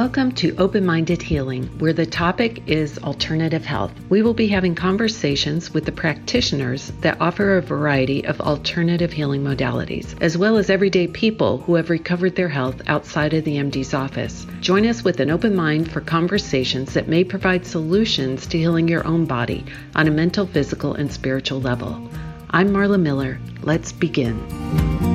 Welcome to Open Minded Healing, where the topic is alternative health. We will be having conversations with the practitioners that offer a variety of alternative healing modalities, as well as everyday people who have recovered their health outside of the MD's office. Join us with an open mind for conversations that may provide solutions to healing your own body on a mental, physical, and spiritual level. I'm Marla Miller. Let's begin.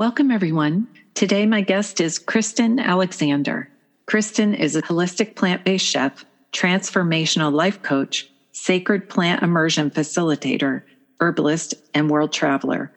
Welcome, everyone. Today, my guest is Kristen Alexander. Kristen is a holistic plant based chef, transformational life coach, sacred plant immersion facilitator, herbalist, and world traveler.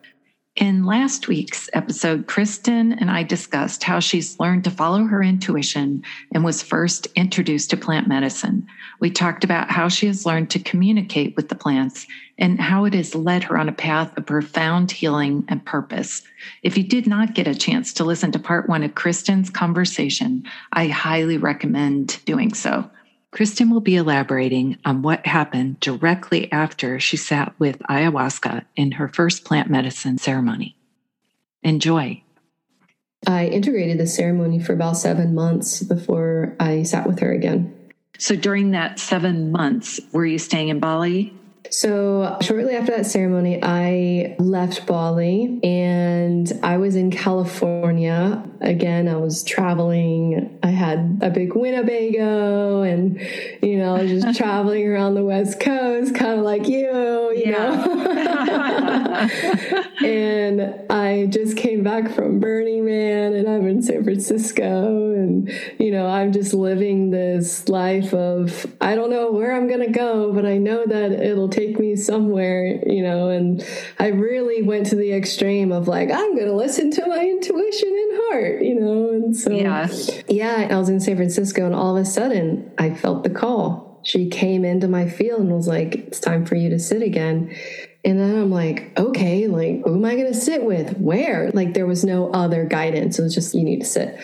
In last week's episode, Kristen and I discussed how she's learned to follow her intuition and was first introduced to plant medicine. We talked about how she has learned to communicate with the plants and how it has led her on a path of profound healing and purpose. If you did not get a chance to listen to part one of Kristen's conversation, I highly recommend doing so. Kristen will be elaborating on what happened directly after she sat with ayahuasca in her first plant medicine ceremony. Enjoy. I integrated the ceremony for about seven months before I sat with her again. So during that seven months, were you staying in Bali? So, shortly after that ceremony, I left Bali and I was in California. Again, I was traveling. I had a big Winnebago and, you know, just traveling around the West Coast, kind of like you, you yeah. know. and I just came back from Burning Man and I'm in San Francisco. And, you know, I'm just living this life of, I don't know where I'm going to go, but I know that it'll take me somewhere, you know. And I really went to the extreme of like, I'm going to listen to my intuition and heart, you know. And so, yeah. yeah, I was in San Francisco and all of a sudden I felt the call. She came into my field and was like, It's time for you to sit again. And then I'm like, okay, like, who am I going to sit with? Where? Like, there was no other guidance. It was just, you need to sit.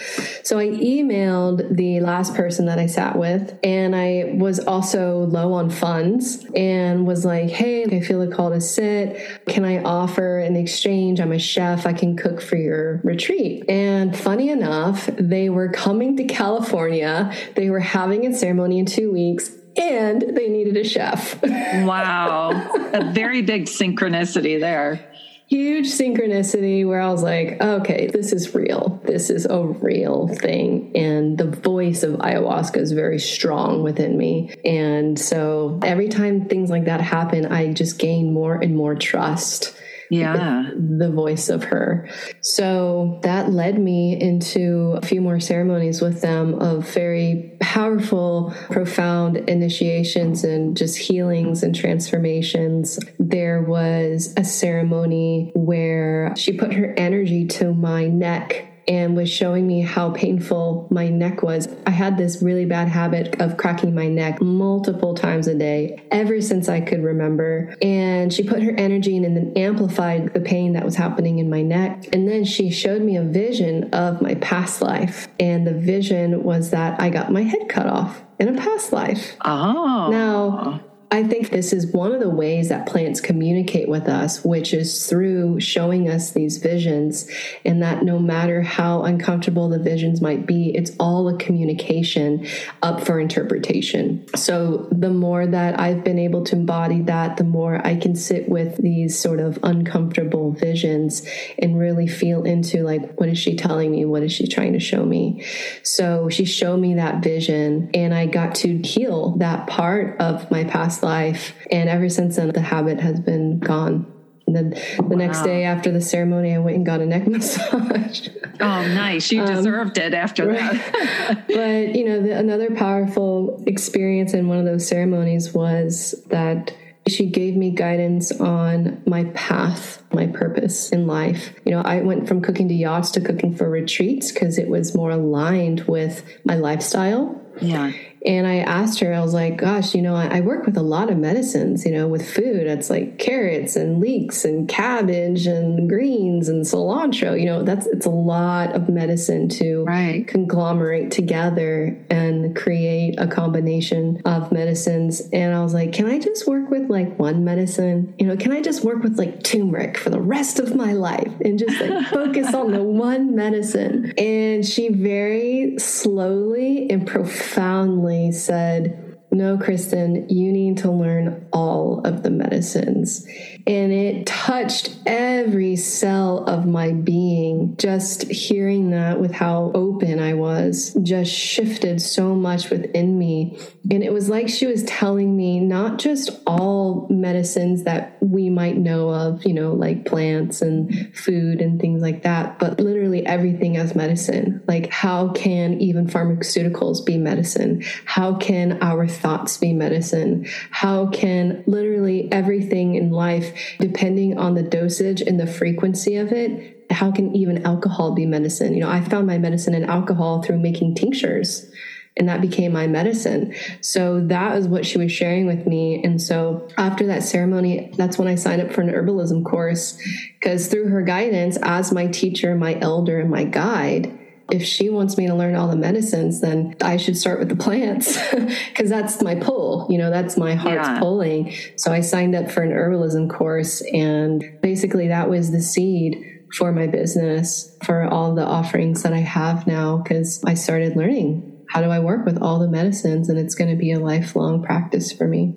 So I emailed the last person that I sat with, and I was also low on funds and was like, hey, I feel a call to sit. Can I offer an exchange? I'm a chef. I can cook for your retreat. And funny enough, they were coming to California. They were having a ceremony in two weeks and they needed a chef. wow. A very big synchronicity there. Huge synchronicity where I was like, okay, this is real. This is a real thing. And the voice of ayahuasca is very strong within me. And so every time things like that happen, I just gain more and more trust yeah. the voice of her. So that led me into a few more ceremonies with them of very powerful profound initiations and just healings and transformations. There was a ceremony where she put her energy to my neck and was showing me how painful my neck was. I had this really bad habit of cracking my neck multiple times a day ever since I could remember. And she put her energy in and then amplified the pain that was happening in my neck. And then she showed me a vision of my past life. And the vision was that I got my head cut off in a past life. Oh. Now, I think this is one of the ways that plants communicate with us, which is through showing us these visions, and that no matter how uncomfortable the visions might be, it's all a communication up for interpretation. So, the more that I've been able to embody that, the more I can sit with these sort of uncomfortable visions and really feel into like, what is she telling me? What is she trying to show me? So, she showed me that vision, and I got to heal that part of my past life. And ever since then, the habit has been gone. And then the wow. next day after the ceremony, I went and got a neck massage. Oh, nice. You um, deserved um, it after right. that. but, you know, the, another powerful experience in one of those ceremonies was that she gave me guidance on my path, my purpose in life. You know, I went from cooking to yachts to cooking for retreats because it was more aligned with my lifestyle Yeah. And I asked her, I was like, gosh, you know, I, I, work with a lot of medicines, you know, with food. It's like carrots and leeks and cabbage and greens and cilantro. You know, that's it's a lot of medicine to right. conglomerate together and create a combination of medicines. And I was like, can I just work with like one medicine? You know, can I just work with like turmeric for the rest of my life and just like focus on the one medicine? And she very slowly and profoundly family said, No, Kristen, you need to learn all of the medicines. And it touched every cell of my being. Just hearing that with how open I was just shifted so much within me. And it was like she was telling me not just all medicines that we might know of, you know, like plants and food and things like that, but literally everything as medicine. Like, how can even pharmaceuticals be medicine? How can our thoughts be medicine? How can literally everything in life, depending on the dosage and the frequency of it, how can even alcohol be medicine? You know, I found my medicine in alcohol through making tinctures and that became my medicine. So that is what she was sharing with me. And so after that ceremony, that's when I signed up for an herbalism course because through her guidance as my teacher, my elder, and my guide, if she wants me to learn all the medicines, then I should start with the plants because that's my pull. You know, that's my heart's yeah. pulling. So I signed up for an herbalism course, and basically that was the seed for my business for all the offerings that I have now because I started learning how do I work with all the medicines? And it's going to be a lifelong practice for me.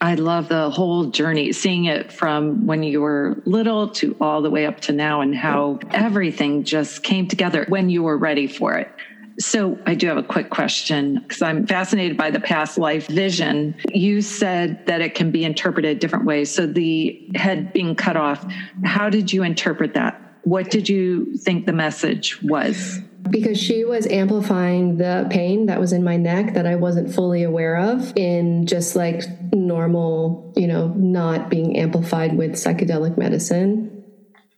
I love the whole journey, seeing it from when you were little to all the way up to now, and how everything just came together when you were ready for it. So, I do have a quick question because I'm fascinated by the past life vision. You said that it can be interpreted different ways. So, the head being cut off, how did you interpret that? What did you think the message was? Because she was amplifying the pain that was in my neck that I wasn't fully aware of in just like normal, you know, not being amplified with psychedelic medicine.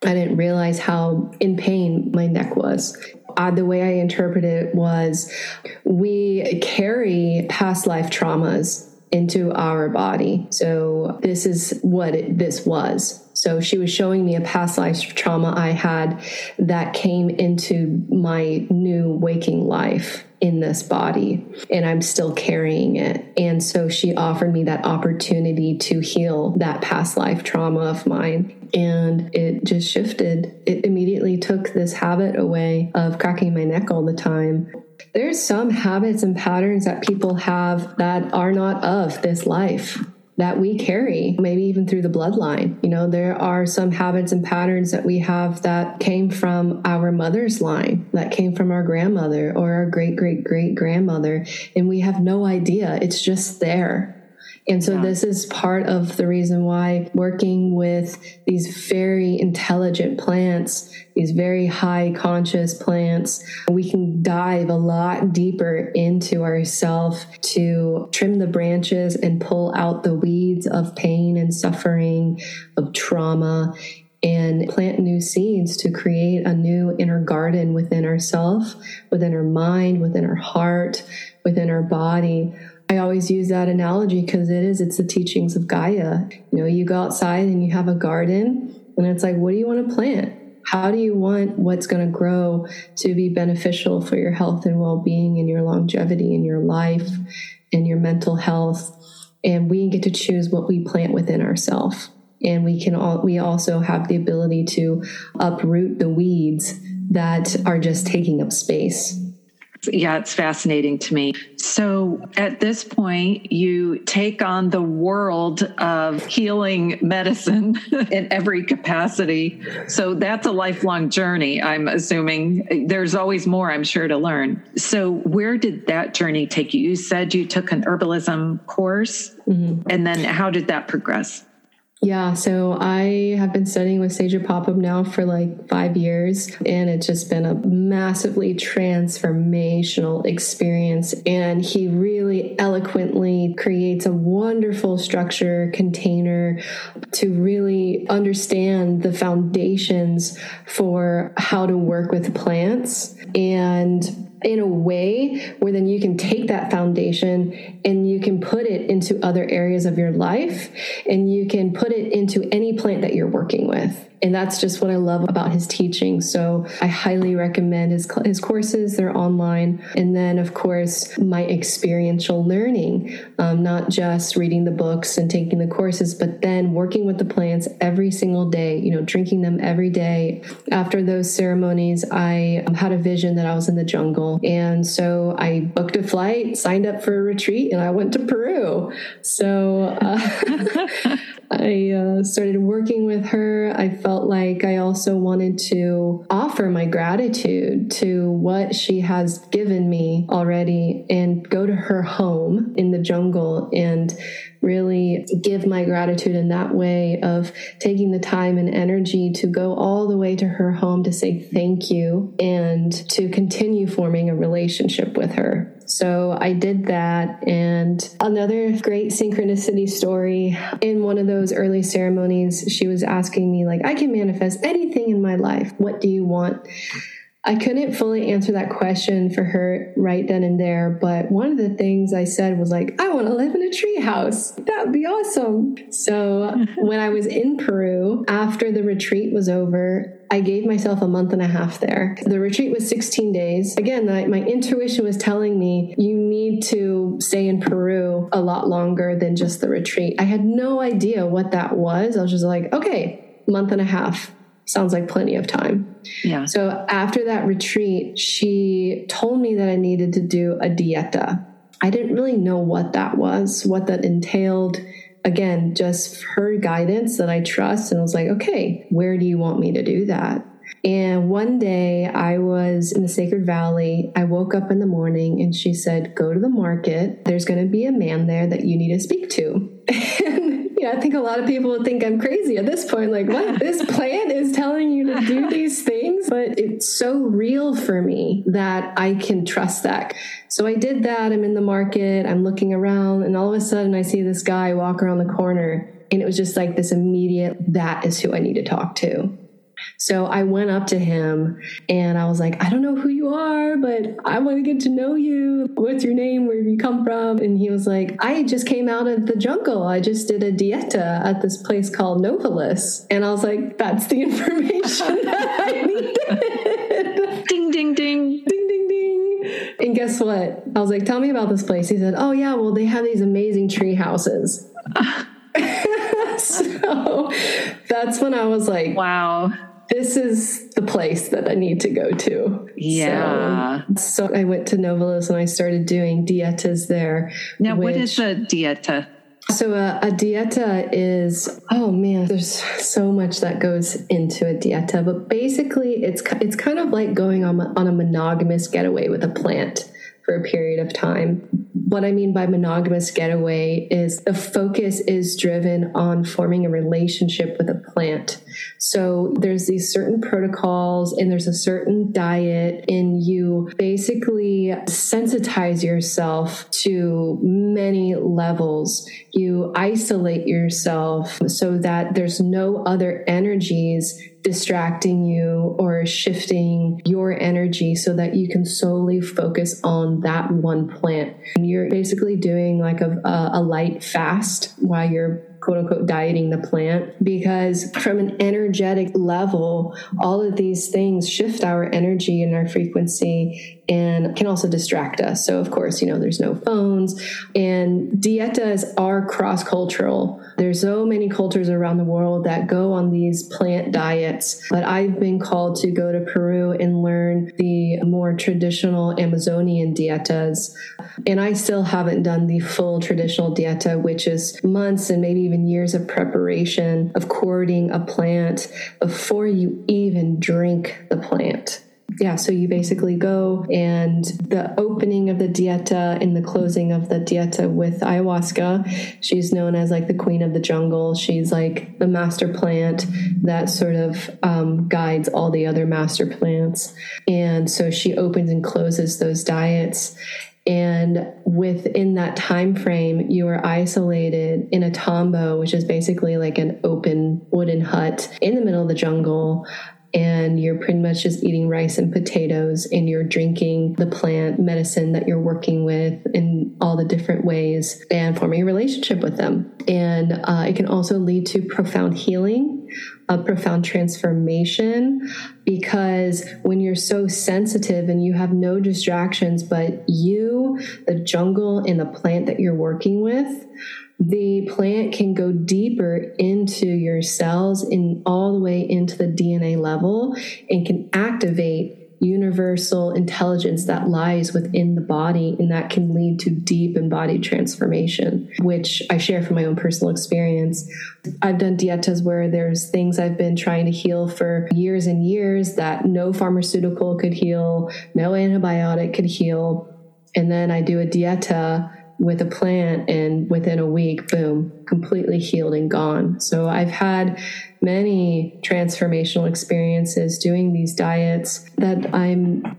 I didn't realize how in pain my neck was. Uh, the way I interpret it was we carry past life traumas into our body. So this is what it, this was. So she was showing me a past life trauma I had that came into my new waking life in this body and I'm still carrying it. And so she offered me that opportunity to heal that past life trauma of mine. And it just shifted. It immediately took this habit away of cracking my neck all the time. There's some habits and patterns that people have that are not of this life that we carry, maybe even through the bloodline. You know, there are some habits and patterns that we have that came from our mother's line, that came from our grandmother or our great great great grandmother, and we have no idea. It's just there. And so, yeah. this is part of the reason why working with these very intelligent plants, these very high conscious plants, we can dive a lot deeper into ourself to trim the branches and pull out the weeds of pain and suffering, of trauma, and plant new seeds to create a new inner garden within ourself, within our mind, within our heart, within our body I always use that analogy because it is, it's the teachings of Gaia. You know, you go outside and you have a garden, and it's like, what do you want to plant? How do you want what's going to grow to be beneficial for your health and well being and your longevity and your life and your mental health? And we get to choose what we plant within ourselves. And we can all, we also have the ability to uproot the weeds that are just taking up space yeah, it's fascinating to me. So at this point, you take on the world of healing medicine in every capacity. So that's a lifelong journey, I'm assuming. There's always more, I'm sure, to learn. So, where did that journey take you? You said you took an herbalism course, mm-hmm. and then how did that progress? Yeah, so I have been studying with Sajah Popham now for like five years, and it's just been a massively transformational experience. And he really eloquently creates a wonderful structure, container to really understand the foundations for how to work with plants. And in a way where then you can take that foundation and you can put it into other areas of your life and you can put it into any plant that you're working with. And that's just what I love about his teaching. So I highly recommend his, his courses. They're online. And then, of course, my experiential learning, um, not just reading the books and taking the courses, but then working with the plants every single day, you know, drinking them every day. After those ceremonies, I had a vision that I was in the jungle. And so I booked a flight, signed up for a retreat, and I went to Peru. So uh, I uh, started working with her. I felt like I also wanted to offer my gratitude to what she has given me already and go to her home in the jungle and really give my gratitude in that way of taking the time and energy to go all the way to her home to say thank you and to continue forming a relationship with her. So I did that. And another great synchronicity story in one of those early ceremonies, she was asking me, like, I can manifest anything in my life. What do you want? I couldn't fully answer that question for her right then and there, but one of the things I said was like, I want to live in a treehouse. That would be awesome. So when I was in Peru, after the retreat was over, I gave myself a month and a half there. The retreat was 16 days. Again, my, my intuition was telling me you need to stay in Peru a lot longer than just the retreat. I had no idea what that was. I was just like, okay, month and a half sounds like plenty of time. Yeah. So after that retreat, she told me that I needed to do a dieta. I didn't really know what that was, what that entailed. Again, just her guidance that I trust. And I was like, okay, where do you want me to do that? And one day I was in the Sacred Valley. I woke up in the morning and she said, Go to the market. There's going to be a man there that you need to speak to. yeah, I think a lot of people would think I'm crazy at this point. Like, what? this plant is telling you to do these things? But it's so real for me that I can trust that. So I did that. I'm in the market, I'm looking around, and all of a sudden I see this guy walk around the corner. And it was just like this immediate, that is who I need to talk to. So I went up to him and I was like, I don't know who you are, but I want to get to know you. What's your name? Where do you come from? And he was like, I just came out of the jungle. I just did a dieta at this place called Novalis. And I was like, that's the information that I needed. ding, ding, ding. Ding, ding, ding. And guess what? I was like, tell me about this place. He said, oh, yeah, well, they have these amazing tree houses. so that's when I was like, wow this is the place that I need to go to. Yeah. So, so I went to Novalis and I started doing dietas there. Now, which, what is a dieta? So a, a, dieta is oh man, there's so much that goes into a dieta, but basically it's it's kind of like going on on a monogamous getaway with a plant for a period of time. What I mean by monogamous getaway is the focus is driven on forming a relationship with a plant. So there's these certain protocols and there's a certain diet, and you basically sensitize yourself to many levels. You isolate yourself so that there's no other energies distracting you or shifting your energy so that you can solely focus on that one plant. You're basically doing like a, a light fast while you're quote unquote dieting the plant because from an energetic level all of these things shift our energy and our frequency and can also distract us. So of course you know there's no phones. And dietas are cross cultural there's so many cultures around the world that go on these plant diets but i've been called to go to peru and learn the more traditional amazonian dietas. And i still haven't done the full traditional dieta which is months and maybe even years of preparation of courting a plant before you even drink the plant. Yeah, so you basically go and the opening of the dieta and the closing of the dieta with ayahuasca. She's known as like the queen of the jungle. She's like the master plant that sort of um, guides all the other master plants. And so she opens and closes those diets and within that time frame you are isolated in a tambo which is basically like an open wooden hut in the middle of the jungle and you're pretty much just eating rice and potatoes and you're drinking the plant medicine that you're working with in all the different ways and forming a relationship with them. And uh, it can also lead to profound healing, a profound transformation, because when you're so sensitive and you have no distractions but you, the jungle, and the plant that you're working with, the plant can go deeper into your cells and all the way into the DNA level and can activate universal intelligence that lies within the body and that can lead to deep embodied transformation which i share from my own personal experience. I've done dietas where there's things i've been trying to heal for years and years that no pharmaceutical could heal no antibiotic could heal and then i do a dieta with a plant and within a week boom completely healed and gone so i've had many transformational experiences doing these diets that i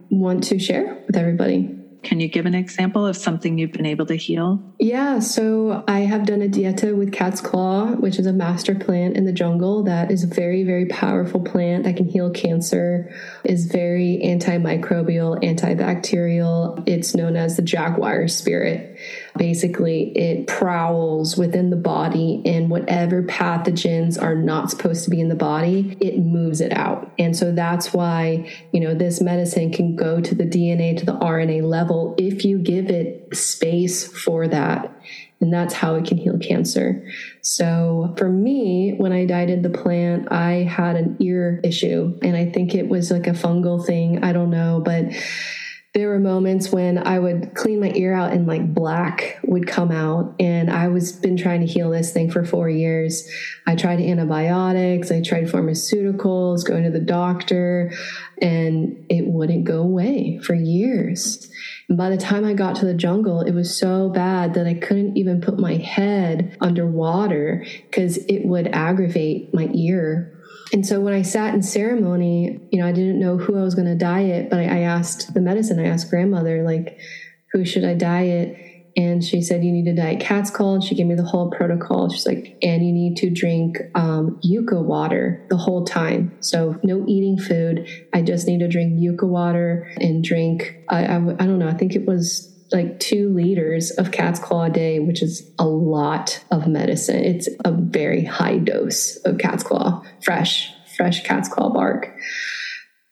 want to share with everybody can you give an example of something you've been able to heal? Yeah, so I have done a dieta with cat's claw, which is a master plant in the jungle that is a very, very powerful plant that can heal cancer, is very antimicrobial, antibacterial. It's known as the jaguar spirit. Basically, it prowls within the body, and whatever pathogens are not supposed to be in the body, it moves it out. And so that's why, you know, this medicine can go to the DNA, to the RNA level if you give it space for that. And that's how it can heal cancer. So for me, when I died in the plant, I had an ear issue. And I think it was like a fungal thing. I don't know. But there were moments when I would clean my ear out and like black would come out. And I was been trying to heal this thing for four years. I tried antibiotics, I tried pharmaceuticals, going to the doctor, and it wouldn't go away for years. By the time I got to the jungle, it was so bad that I couldn't even put my head underwater because it would aggravate my ear and so when I sat in ceremony, you know, I didn't know who I was going to diet, but I, I asked the medicine, I asked grandmother, like, who should I diet? And she said, You need to diet cat's claw. And she gave me the whole protocol. She's like, And you need to drink um, yucca water the whole time. So, no eating food. I just need to drink yucca water and drink, I, I, I don't know, I think it was like two liters of cat's claw a day, which is a lot of medicine. It's a very high dose of cat's claw, fresh, fresh cat's claw bark.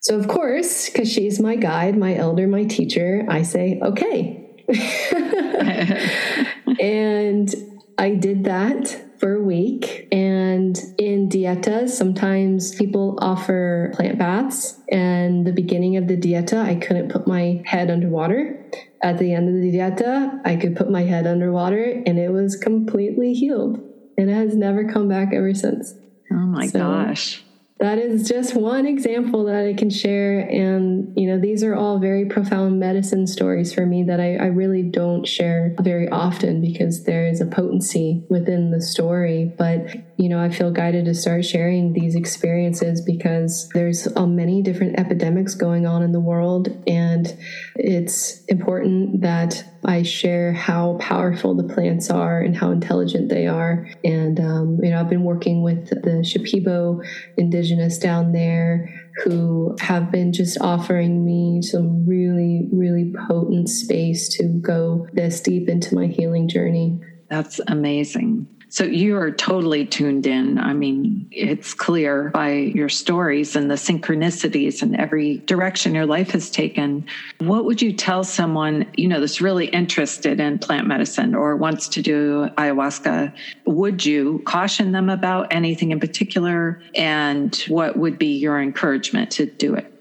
So, of course, because she's my guide, my elder, my teacher, I say, okay. and I did that for a week. And in dietas, sometimes people offer plant baths. And the beginning of the dieta, I couldn't put my head underwater. At the end of the dieta, I could put my head underwater and it was completely healed. And it has never come back ever since. Oh my so, gosh that is just one example that I can share. And, you know, these are all very profound medicine stories for me that I, I, really don't share very often because there is a potency within the story. But, you know, I feel guided to start sharing these experiences because there's uh, many different epidemics going on in the world. And it's important that I share how powerful the plants are and how intelligent they are. And, um, you know, I've been working with the Shipibo indigenous down there who have been just offering me some really, really potent space to go this deep into my healing journey. That's amazing. So you are totally tuned in. I mean, it's clear by your stories and the synchronicities and every direction your life has taken. What would you tell someone, you know, that's really interested in plant medicine or wants to do ayahuasca? Would you caution them about anything in particular? And what would be your encouragement to do it?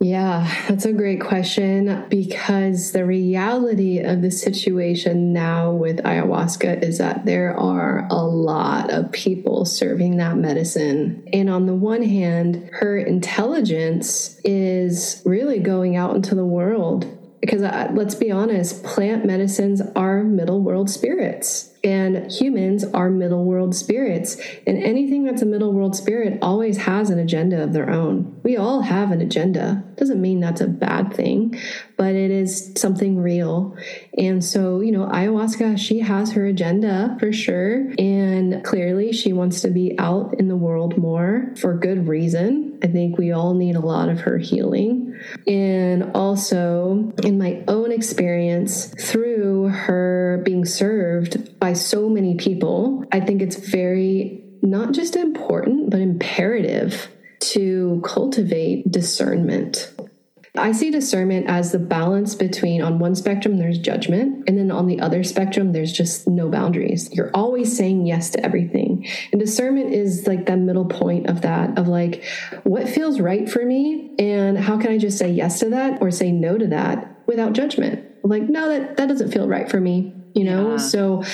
Yeah, that's a great question because the reality of the situation now with ayahuasca is that there are a lot of people serving that medicine. And on the one hand, her intelligence is really going out into the world because uh, let's be honest, plant medicines are middle world spirits And humans are middle world spirits. And anything that's a middle world spirit always has an agenda of their own. We all have an agenda. Doesn't mean that's a bad thing, but it is something real. And so, you know, ayahuasca, she has her agenda for sure. And clearly, she wants to be out in the world more for good reason. I think we all need a lot of her healing. And also, in my own experience, through her being served by so many people, I think it's very not just important, but imperative to cultivate discernment. I see discernment as the balance between on one spectrum there's judgment and then on the other spectrum there's just no boundaries. You're always saying yes to everything. And discernment is like that middle point of that of like what feels right for me and how can I just say yes to that or say no to that without judgment. Like no that that doesn't feel right for me, you know? Yeah. So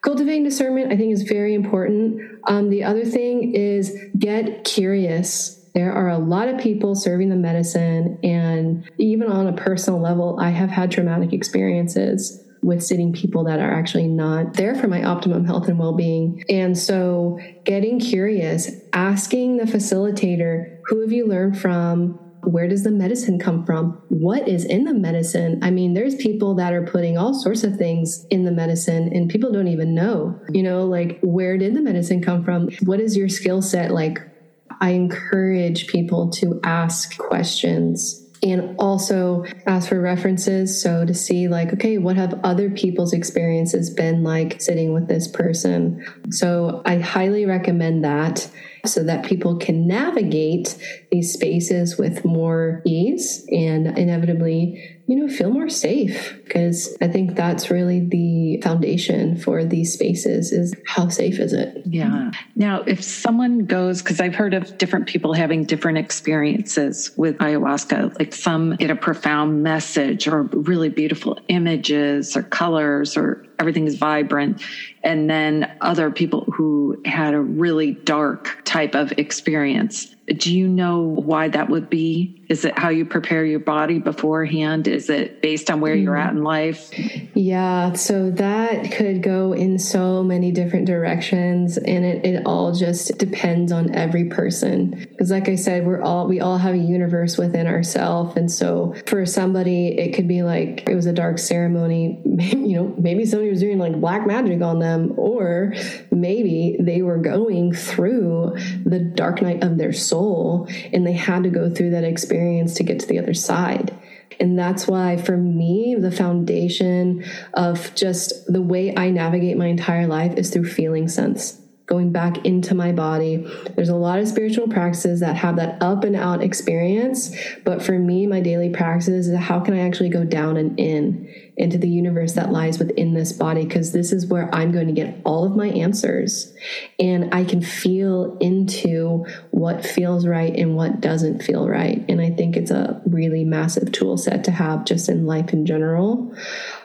cultivating discernment i think is very important um, the other thing is get curious there are a lot of people serving the medicine and even on a personal level i have had traumatic experiences with sitting people that are actually not there for my optimum health and well-being and so getting curious asking the facilitator who have you learned from where does the medicine come from? What is in the medicine? I mean, there's people that are putting all sorts of things in the medicine and people don't even know, you know, like where did the medicine come from? What is your skill set? Like, I encourage people to ask questions and also ask for references. So to see, like, okay, what have other people's experiences been like sitting with this person? So I highly recommend that so that people can navigate these spaces with more ease and inevitably you know, feel more safe because I think that's really the foundation for these spaces is how safe is it? Yeah. Now, if someone goes, because I've heard of different people having different experiences with ayahuasca, like some get a profound message or really beautiful images or colors or everything is vibrant. And then other people who had a really dark type of experience. Do you know why that would be? Is it how you prepare your body beforehand? Is it based on where you're mm. at in life? Yeah, so that could go in so many different directions and it, it all just depends on every person. Because like I said, we're all we all have a universe within ourselves. And so for somebody it could be like it was a dark ceremony. you know, maybe somebody was doing like black magic on them, or maybe they were going through the dark night of their soul soul and they had to go through that experience to get to the other side. And that's why, for me, the foundation of just the way I navigate my entire life is through feeling sense going back into my body. There's a lot of spiritual practices that have that up and out experience. But for me, my daily practice is how can I actually go down and in into the universe that lies within this body? Because this is where I'm going to get all of my answers. And I can feel into what feels right and what doesn't feel right. And I think it's a really massive tool set to have just in life in general.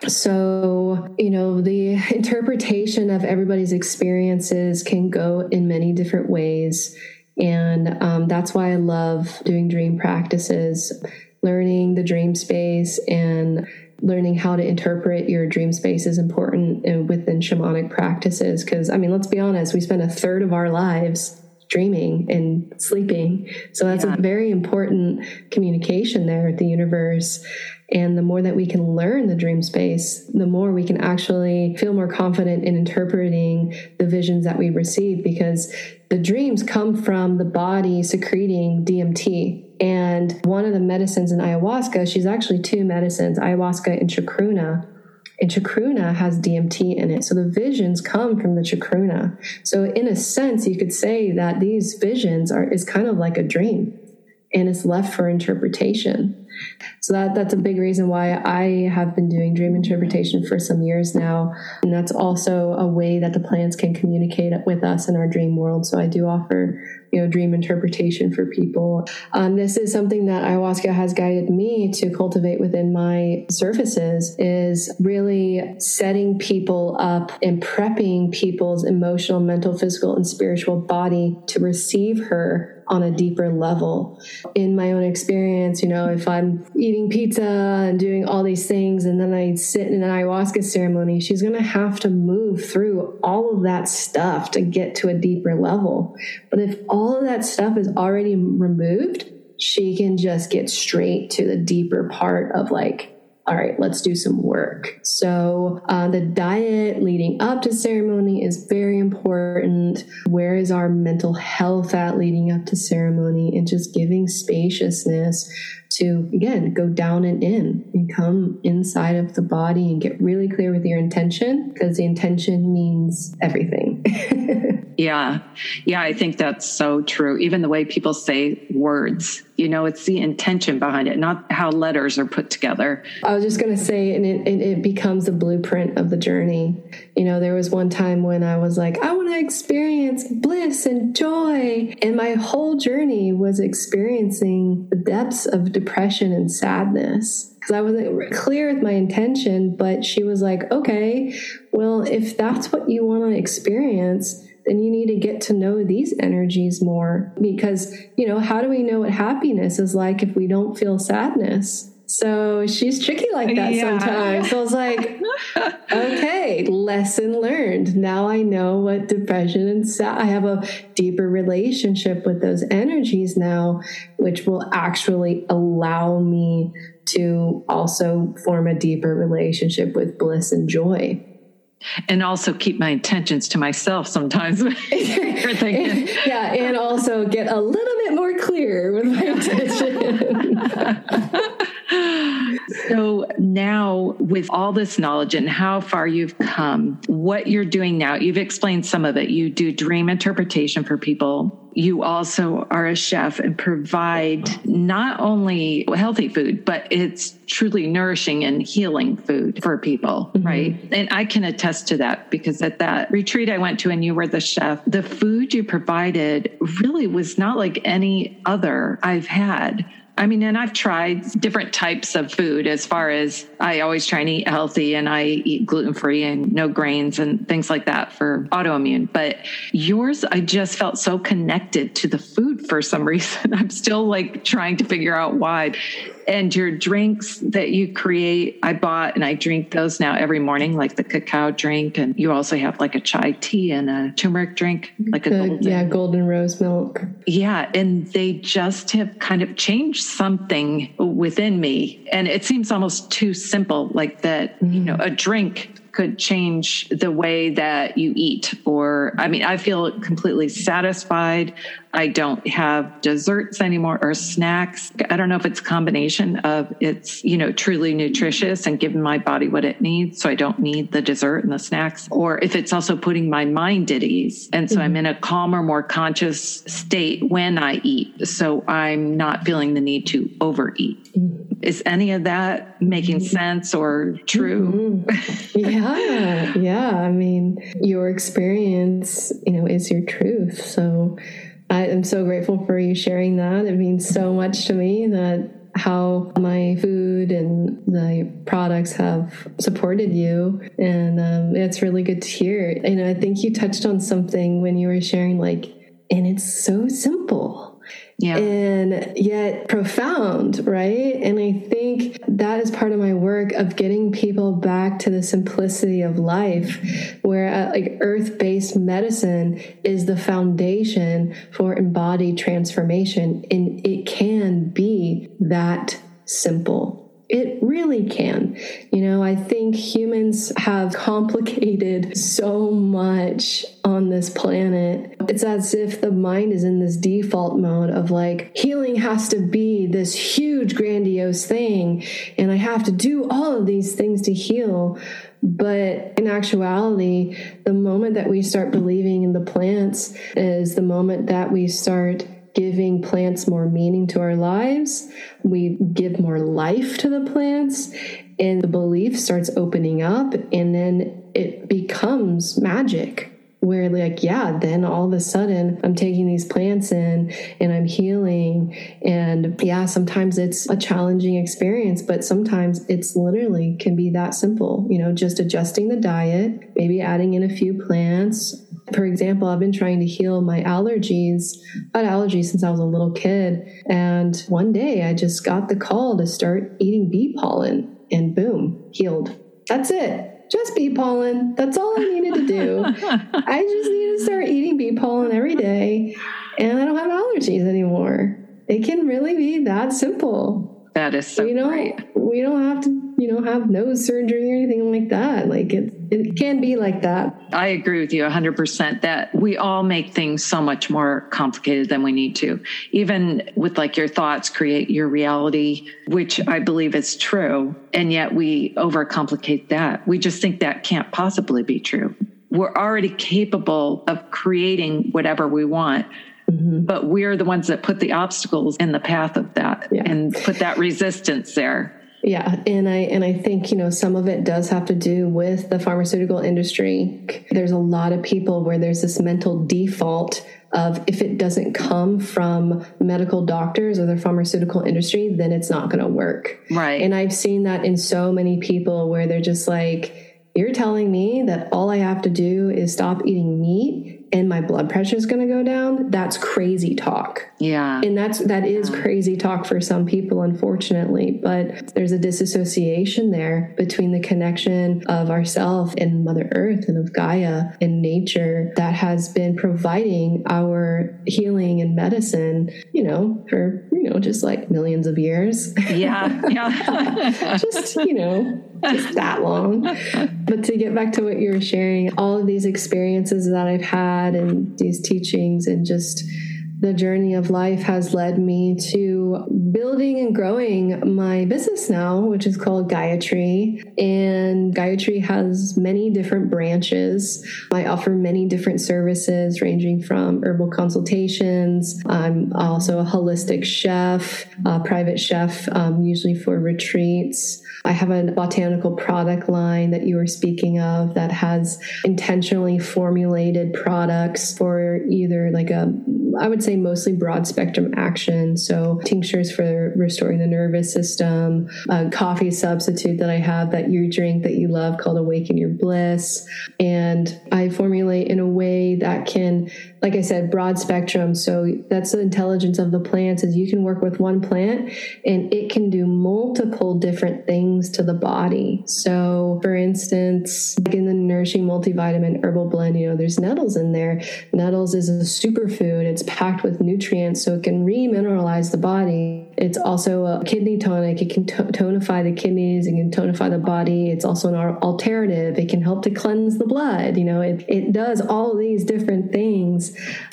So, you know, the interpretation of everybody's experiences can go in many different ways. And um, that's why I love doing dream practices, learning the dream space and learning how to interpret your dream space is important uh, within shamanic practices. Because, I mean, let's be honest, we spend a third of our lives dreaming and sleeping. So that's yeah. a very important communication there with the universe. And the more that we can learn the dream space, the more we can actually feel more confident in interpreting the visions that we receive because the dreams come from the body secreting DMT. And one of the medicines in ayahuasca, she's actually two medicines, ayahuasca and chacruna. And chacruna has DMT in it. So the visions come from the chacruna. So in a sense, you could say that these visions are is kind of like a dream and it's left for interpretation. So that that's a big reason why I have been doing dream interpretation for some years now. And that's also a way that the plants can communicate with us in our dream world. So I do offer you know dream interpretation for people um, this is something that ayahuasca has guided me to cultivate within my services is really setting people up and prepping people's emotional mental physical and spiritual body to receive her on a deeper level in my own experience you know if i'm I'm eating pizza and doing all these things, and then I sit in an ayahuasca ceremony, she's going to have to move through all of that stuff to get to a deeper level. But if all of that stuff is already removed, she can just get straight to the deeper part of like all right, let's do some work. So, uh, the diet leading up to ceremony is very important. Where is our mental health at leading up to ceremony? And just giving spaciousness to, again, go down and in and come inside of the body and get really clear with your intention because the intention means everything. Yeah. Yeah. I think that's so true. Even the way people say words, you know, it's the intention behind it, not how letters are put together. I was just going to say, and it, it, becomes a blueprint of the journey. You know, there was one time when I was like, I want to experience bliss and joy. And my whole journey was experiencing the depths of depression and sadness because I wasn't clear with my intention. But she was like, okay, well, if that's what you want to experience, then you need to get to know these energies more because, you know, how do we know what happiness is like if we don't feel sadness? So she's tricky like that yeah. sometimes. So I was like, okay, lesson learned. Now I know what depression and sad. I have a deeper relationship with those energies now, which will actually allow me to also form a deeper relationship with bliss and joy and also keep my intentions to myself sometimes. yeah, and also get a little bit more clear with my intention. so now, with all this knowledge and how far you've come, what you're doing now, you've explained some of it. You do dream interpretation for people. You also are a chef and provide not only healthy food, but it's truly nourishing and healing food for people, mm-hmm. right? And I can attest to that because at that retreat I went to and you were the chef, the food you provided really was not like any other I've had. I mean, and I've tried different types of food as far as I always try and eat healthy and I eat gluten free and no grains and things like that for autoimmune. But yours, I just felt so connected to the food for some reason. I'm still like trying to figure out why and your drinks that you create i bought and i drink those now every morning like the cacao drink. And you also have like a chai tea and a turmeric drink like a golden, yeah golden rose milk. Yeah and they just have kind of changed something within me. And it seems almost too simple like that mm-hmm. you know a drink could change the way that you eat or i mean i feel completely satisfied I don't have desserts anymore or snacks. I don't know if it's a combination of it's, you know, truly nutritious and giving my body what it needs. So I don't need the dessert and the snacks, or if it's also putting my mind at ease. And so mm-hmm. I'm in a calmer, more conscious state when I eat. So I'm not feeling the need to overeat. Mm-hmm. Is any of that making mm-hmm. sense or true? Mm-hmm. yeah. Yeah. I mean, your experience, you know, is your truth. So, I am so grateful for you sharing that. It means so much to me that how my food and the products have supported you. And um, it's really good to hear. And I think you touched on something when you were sharing, like, and it's so simple yeah. and yet profound, right? And I think that is part of my work of getting people back to the simplicity of life, where uh, like earth based medicine is the foundation for embodied transformation. And it can be that simple. It really can. You know, I think humans have complicated so much on this planet. It's as if the mind is in this default mode of like, healing has to be this huge, grandiose thing, and I have to do all of these things to heal. But in actuality, the moment that we start believing in the plants is the moment that we start giving plants more meaning to our lives. We give more life to the plants, and the belief starts opening up, and then it becomes magic. Where like yeah then all of a sudden i'm taking these plants in and i'm healing and yeah sometimes it's a challenging experience but sometimes it's literally can be that simple you know just adjusting the diet maybe adding in a few plants for example, I've been trying to heal my allergies. I've had allergies since I was a little kid. And one day I just got the call to start eating bee pollen, and boom, healed. That's it. Just bee pollen. That's all I needed to do. I just need to start eating bee pollen every day, and I don't have allergies anymore. It can really be that simple. That is so we don't, great. We don't have to you know, have nose surgery or anything like that. Like it, it can be like that. I agree with you 100% that we all make things so much more complicated than we need to. Even with like your thoughts create your reality, which I believe is true. And yet we overcomplicate that. We just think that can't possibly be true. We're already capable of creating whatever we want. Mm-hmm. But we're the ones that put the obstacles in the path of that yeah. and put that resistance there. Yeah, and I and I think you know some of it does have to do with the pharmaceutical industry. There's a lot of people where there's this mental default of if it doesn't come from medical doctors or the pharmaceutical industry, then it's not going to work. Right. And I've seen that in so many people where they're just like, "You're telling me that all I have to do is stop eating meat and my blood pressure is going to go down that's crazy talk yeah and that's that is yeah. crazy talk for some people unfortunately but there's a disassociation there between the connection of ourself and mother earth and of gaia and nature that has been providing our healing and medicine you know for you know just like millions of years yeah yeah just you know just that long. But to get back to what you were sharing, all of these experiences that I've had and these teachings and just the journey of life has led me to building and growing my business now, which is called Gaia Tree. And Gaia Tree has many different branches. I offer many different services ranging from herbal consultations. I'm also a holistic chef, a private chef, um, usually for retreats. I have a botanical product line that you were speaking of that has intentionally formulated products for either like a, I would say mostly broad spectrum action. So tinctures for restoring the nervous system, a coffee substitute that I have that you drink that you love called Awaken Your Bliss. And I formulate in a way that can like I said, broad spectrum. So that's the intelligence of the plants is you can work with one plant and it can do multiple different things to the body. So for instance, like in the nourishing multivitamin herbal blend, you know, there's nettles in there. Nettles is a superfood. It's packed with nutrients so it can remineralize the body. It's also a kidney tonic. It can tonify the kidneys. It can tonify the body. It's also an alterative. It can help to cleanse the blood. You know, it, it does all these different things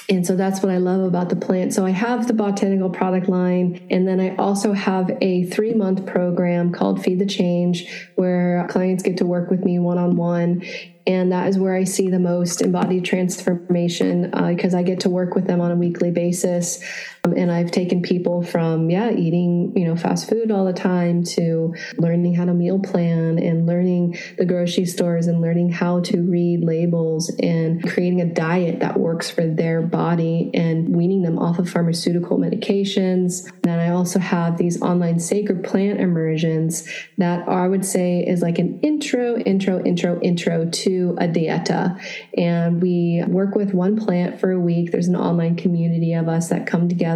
and so that's what I love about the plant. So I have the botanical product line, and then I also have a three month program called Feed the Change, where clients get to work with me one on one and that is where I see the most embodied transformation because uh, I get to work with them on a weekly basis. Um, and I've taken people from, yeah, eating, you know, fast food all the time to learning how to meal plan and learning the grocery stores and learning how to read labels and creating a diet that works for their body and weaning them off of pharmaceutical medications. Then I also have these online sacred plant immersions that I would say is like an intro, intro, intro, intro to a dieta. And we work with one plant for a week. There's an online community of us that come together.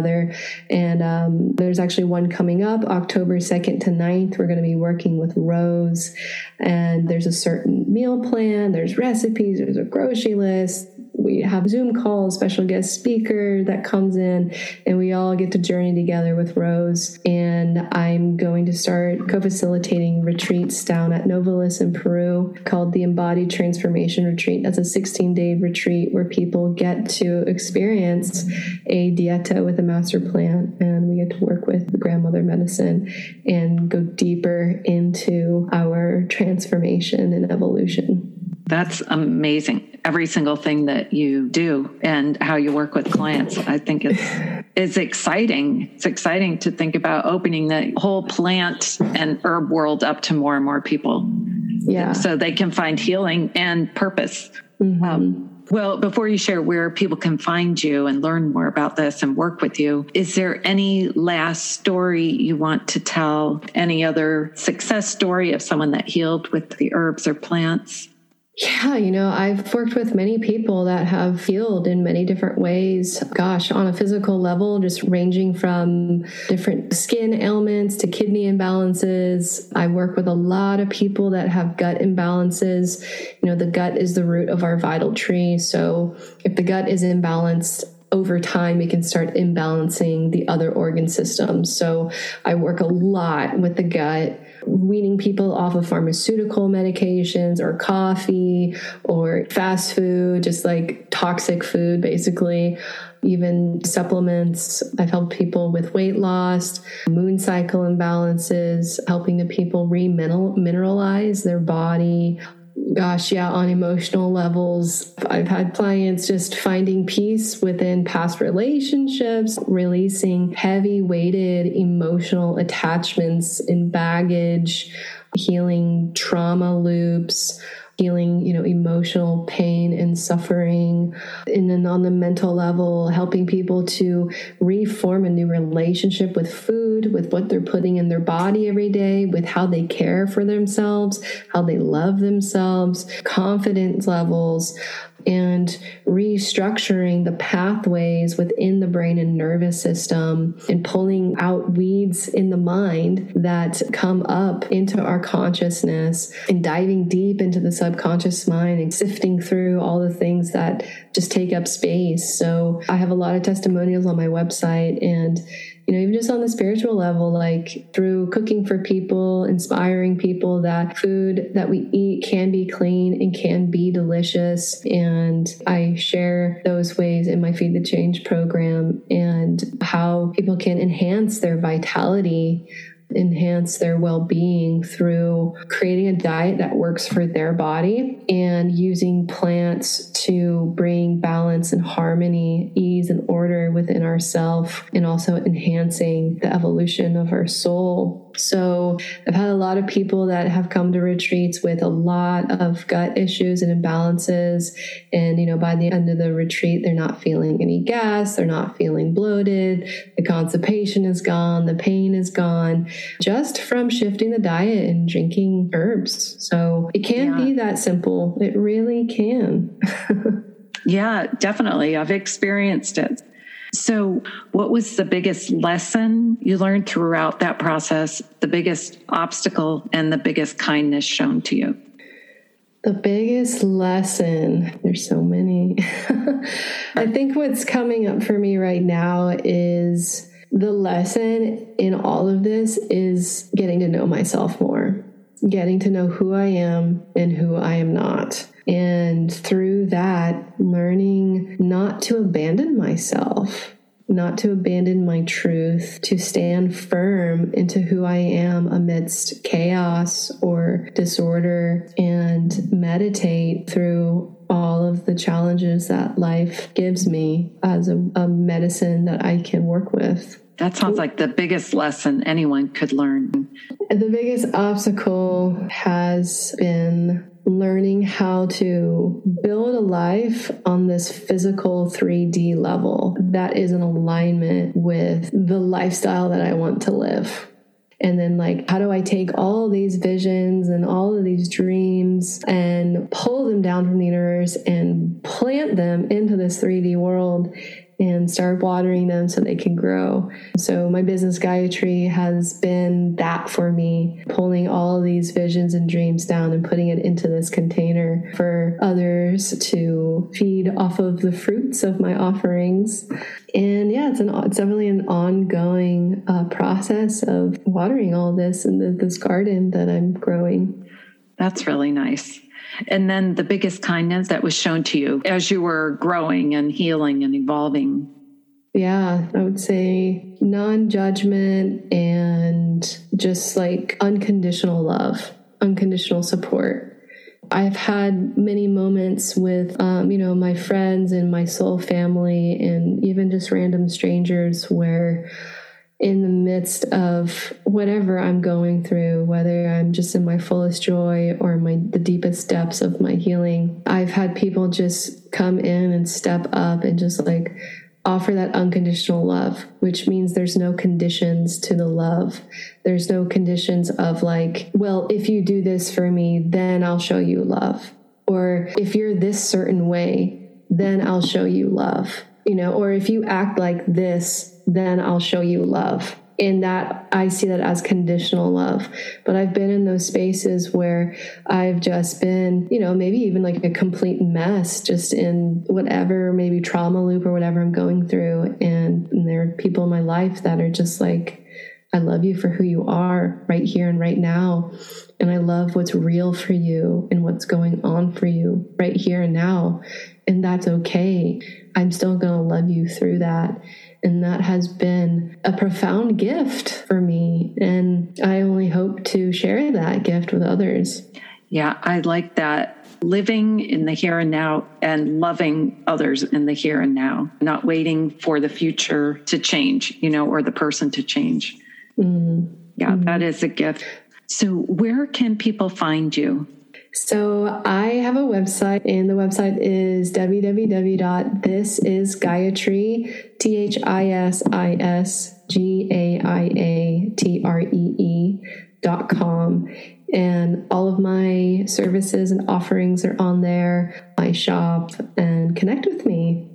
And um, there's actually one coming up October 2nd to 9th. We're going to be working with Rose. And there's a certain meal plan, there's recipes, there's a grocery list, we have Zoom calls, special guest speaker that comes in, and we all get to journey together with Rose. And I'm going to start co facilitating retreats down at Novalis in Peru called the Embodied Transformation Retreat. That's a 16 day retreat where people get to experience a dieta with a master plant, and we get to work with grandmother medicine and go deeper into our transformation and evolution. That's amazing. Every single thing that you do and how you work with clients, I think it's it's exciting. It's exciting to think about opening the whole plant and herb world up to more and more people. Yeah. So they can find healing and purpose. Mm-hmm. Um, Well, before you share where people can find you and learn more about this and work with you, is there any last story you want to tell? Any other success story of someone that healed with the herbs or plants? Yeah, you know, I've worked with many people that have healed in many different ways. Gosh, on a physical level, just ranging from different skin ailments to kidney imbalances. I work with a lot of people that have gut imbalances. You know, the gut is the root of our vital tree. So if the gut is imbalanced, over time, we can start imbalancing the other organ systems. So I work a lot with the gut weaning people off of pharmaceutical medications or coffee or fast food, just like toxic food, basically. Even supplements. I've helped people with weight loss, moon cycle imbalances, helping the people re mineralize their body, gosh, yeah, on emotional levels. I've had clients just finding peace within past relationships, releasing heavy weighted emotional attachments and baggage, healing trauma loops healing, you know, emotional pain and suffering. And then on the mental level, helping people to reform a new relationship with food, with what they're putting in their body every day, with how they care for themselves, how they love themselves, confidence levels, and restructuring the pathways within the brain and nervous system and pulling out weeds in the mind that come up into our consciousness and diving deep into the subconscious mind and sifting through all the things that just take up space. So I have a lot of testimonials on my website and you know, even just on the spiritual level, like through cooking for people, inspiring people that food that we eat can be clean and can be delicious. And I share those ways in my Feed the Change program and how people can enhance their vitality enhance their well being through creating a diet that works for their body and using plants to bring balance and harmony, ease and order within ourself, and also enhancing the evolution of our soul so I've had a lot of people that have come to retreats with a lot of gut issues and imbalances. And, you know, by the end of the retreat, they're not feeling any gas, they're not feeling bloated, the constipation is gone, the pain is gone, just from shifting the diet and drinking herbs. So it can yeah. be that simple. It really can. yeah, definitely. I've experienced it. So, what was the biggest lesson you learned throughout that process, the biggest obstacle, and the biggest kindness shown to you? The biggest lesson, there's so many. I think what's coming up for me right now is the lesson in all of this is getting to know myself more, getting to know who I am and who I am not. And through that, learning not to abandon myself, not to abandon my truth, to stand firm into who I am amidst chaos or disorder, and meditate through all of the challenges that life gives me as a, a medicine that I can work with. That sounds like the biggest lesson anyone could learn. The biggest obstacle has been learning how to build a life on this physical 3D level that is in alignment with the lifestyle that I want to live. And then, like, how do I take all these visions and all of these dreams and pull them down from the universe and plant them into this 3D world and start watering them so they can grow. So my business Gaia has been that for me, pulling all these visions and dreams down and putting it into this container for others to feed off of the fruits of my offerings. And yeah, it's an it's definitely an ongoing uh, process of watering all this the, this garden that I'm growing. That's really nice. And then the biggest kindness that was shown to you as you were growing and healing and evolving. Yeah, I would say non judgment and just like unconditional love, unconditional support. I've had many moments with, um, you know, my friends and my soul family and even just random strangers where in the midst of whatever I'm going through, whether I'm just in my fullest joy or my the deepest depths of my healing. I've had people just come in and step up and just like offer that unconditional love, which means there's no conditions to the love. There's no conditions of like, well, if you do this for me, then I'll show you love. Or if you're this certain way, then I'll show you love. You know, or if you act like this, then I'll show you love in that I see that as conditional love. But I've been in those spaces where I've just been, you know, maybe even like a complete mess, just in whatever, maybe trauma loop or whatever I'm going through. And, and there are people in my life that are just like, I love you for who you are right here and right now. And I love what's real for you and what's going on for you right here and now. And that's okay. I'm still going to love you through that. And that has been a profound gift for me. And I only hope to share that gift with others. Yeah, I like that. Living in the here and now and loving others in the here and now, not waiting for the future to change, you know, or the person to change. Mm-hmm. Yeah, that is a gift. So, where can people find you? So I have a website, and the website is www.thisisgaiatree, T H I S I S G A I A T R E E dot com. And all of my services and offerings are on there. I shop and connect with me.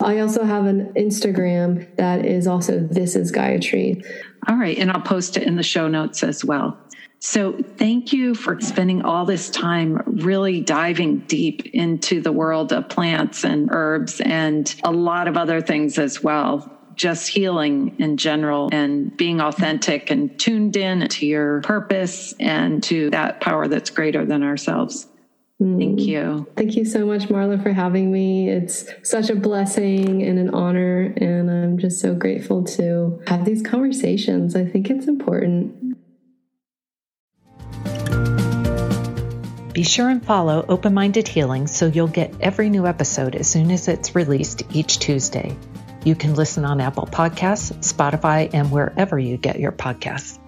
I also have an Instagram that is also This is Gaia Tree. All right. And I'll post it in the show notes as well. So, thank you for spending all this time really diving deep into the world of plants and herbs and a lot of other things as well. Just healing in general and being authentic and tuned in to your purpose and to that power that's greater than ourselves. Thank mm. you. Thank you so much, Marla, for having me. It's such a blessing and an honor. And I'm just so grateful to have these conversations. I think it's important. Be sure and follow Open Minded Healing so you'll get every new episode as soon as it's released each Tuesday. You can listen on Apple Podcasts, Spotify, and wherever you get your podcasts.